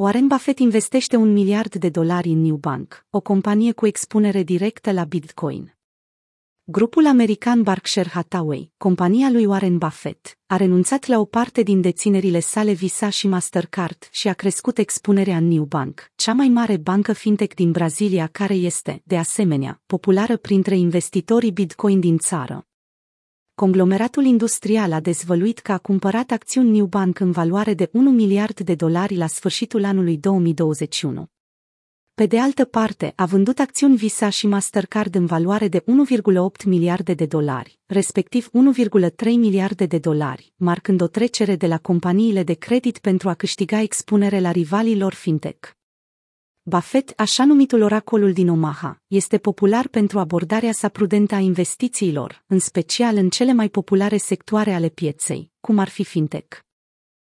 Warren Buffett investește un miliard de dolari în New Bank, o companie cu expunere directă la Bitcoin. Grupul american Berkshire Hathaway, compania lui Warren Buffett, a renunțat la o parte din deținerile sale Visa și Mastercard și a crescut expunerea în New Bank, cea mai mare bancă fintech din Brazilia care este, de asemenea, populară printre investitorii Bitcoin din țară conglomeratul industrial a dezvăluit că a cumpărat acțiuni New Bank în valoare de 1 miliard de dolari la sfârșitul anului 2021. Pe de altă parte, a vândut acțiuni Visa și Mastercard în valoare de 1,8 miliarde de dolari, respectiv 1,3 miliarde de dolari, marcând o trecere de la companiile de credit pentru a câștiga expunere la rivalii lor fintech. Buffett, așa numitul oracolul din Omaha, este popular pentru abordarea sa prudentă a investițiilor, în special în cele mai populare sectoare ale pieței, cum ar fi fintech.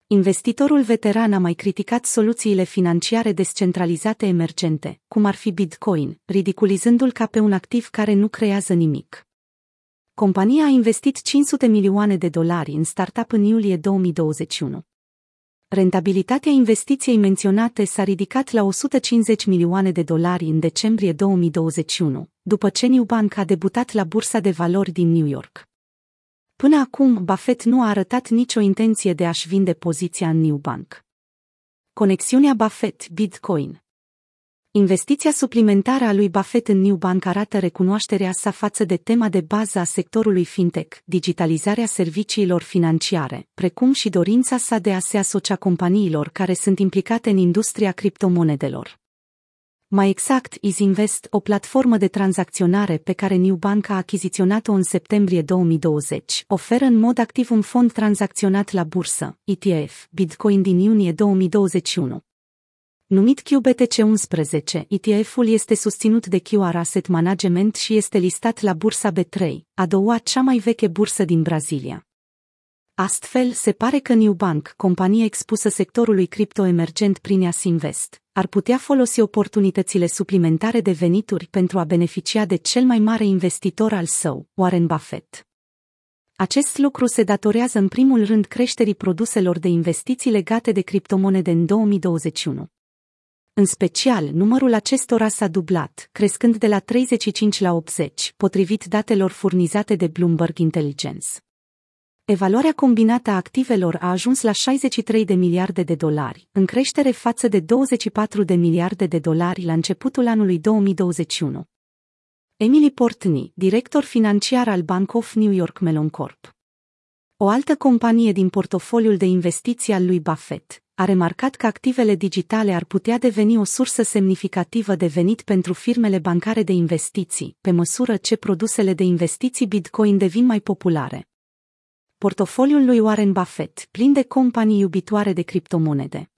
Investitorul veteran a mai criticat soluțiile financiare descentralizate emergente, cum ar fi Bitcoin, ridiculizându-l ca pe un activ care nu creează nimic. Compania a investit 500 milioane de dolari în startup în iulie 2021. Rentabilitatea investiției menționate s-a ridicat la 150 milioane de dolari în decembrie 2021, după ce New Bank a debutat la bursa de valori din New York. Până acum, Buffett nu a arătat nicio intenție de a-și vinde poziția în New Bank. Conexiunea Buffett-Bitcoin Investiția suplimentară a lui Buffett în New Bank arată recunoașterea sa față de tema de bază a sectorului fintech, digitalizarea serviciilor financiare, precum și dorința sa de a se asocia companiilor care sunt implicate în industria criptomonedelor. Mai exact, EasyInvest, o platformă de tranzacționare pe care New Bank a achiziționat-o în septembrie 2020, oferă în mod activ un fond tranzacționat la bursă, ETF, Bitcoin din iunie 2021. Numit QBTC11, ETF-ul este susținut de QR Asset Management și este listat la bursa B3, a doua cea mai veche bursă din Brazilia. Astfel, se pare că New Bank, companie expusă sectorului cripto emergent prin As Invest, ar putea folosi oportunitățile suplimentare de venituri pentru a beneficia de cel mai mare investitor al său, Warren Buffett. Acest lucru se datorează în primul rând creșterii produselor de investiții legate de criptomonede în 2021. În special, numărul acestora s-a dublat, crescând de la 35 la 80, potrivit datelor furnizate de Bloomberg Intelligence. Evaluarea combinată a activelor a ajuns la 63 de miliarde de dolari, în creștere față de 24 de miliarde de dolari la începutul anului 2021. Emily Portney, director financiar al Bank of New York Mellon Corp. O altă companie din portofoliul de investiții al lui Buffett, a remarcat că activele digitale ar putea deveni o sursă semnificativă de venit pentru firmele bancare de investiții, pe măsură ce produsele de investiții Bitcoin devin mai populare. Portofoliul lui Warren Buffett, plin de companii iubitoare de criptomonede.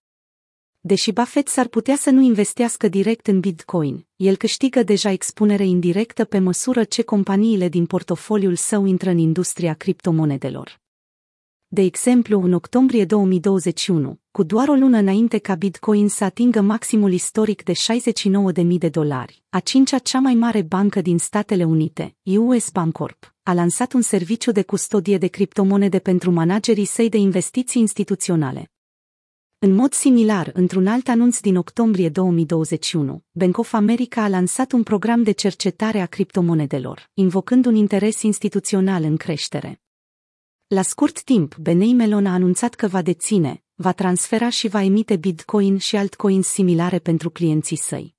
Deși Buffett s-ar putea să nu investească direct în Bitcoin, el câștigă deja expunere indirectă pe măsură ce companiile din portofoliul său intră în industria criptomonedelor. De exemplu, în octombrie 2021, cu doar o lună înainte ca Bitcoin să atingă maximul istoric de 69.000 de dolari, a cincea cea mai mare bancă din Statele Unite, US Bancorp, a lansat un serviciu de custodie de criptomonede pentru managerii săi de investiții instituționale. În mod similar, într-un alt anunț din octombrie 2021, Bank of America a lansat un program de cercetare a criptomonedelor, invocând un interes instituțional în creștere. La scurt timp, Benei Melon a anunțat că va deține, va transfera și va emite Bitcoin și altcoins similare pentru clienții săi.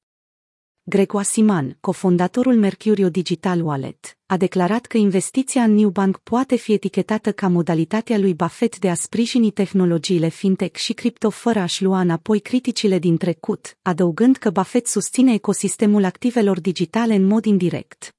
Greg Wasiman, cofondatorul Mercurio Digital Wallet, a declarat că investiția în New Bank poate fi etichetată ca modalitatea lui Buffett de a sprijini tehnologiile fintech și cripto fără a-și lua înapoi criticile din trecut, adăugând că Buffett susține ecosistemul activelor digitale în mod indirect.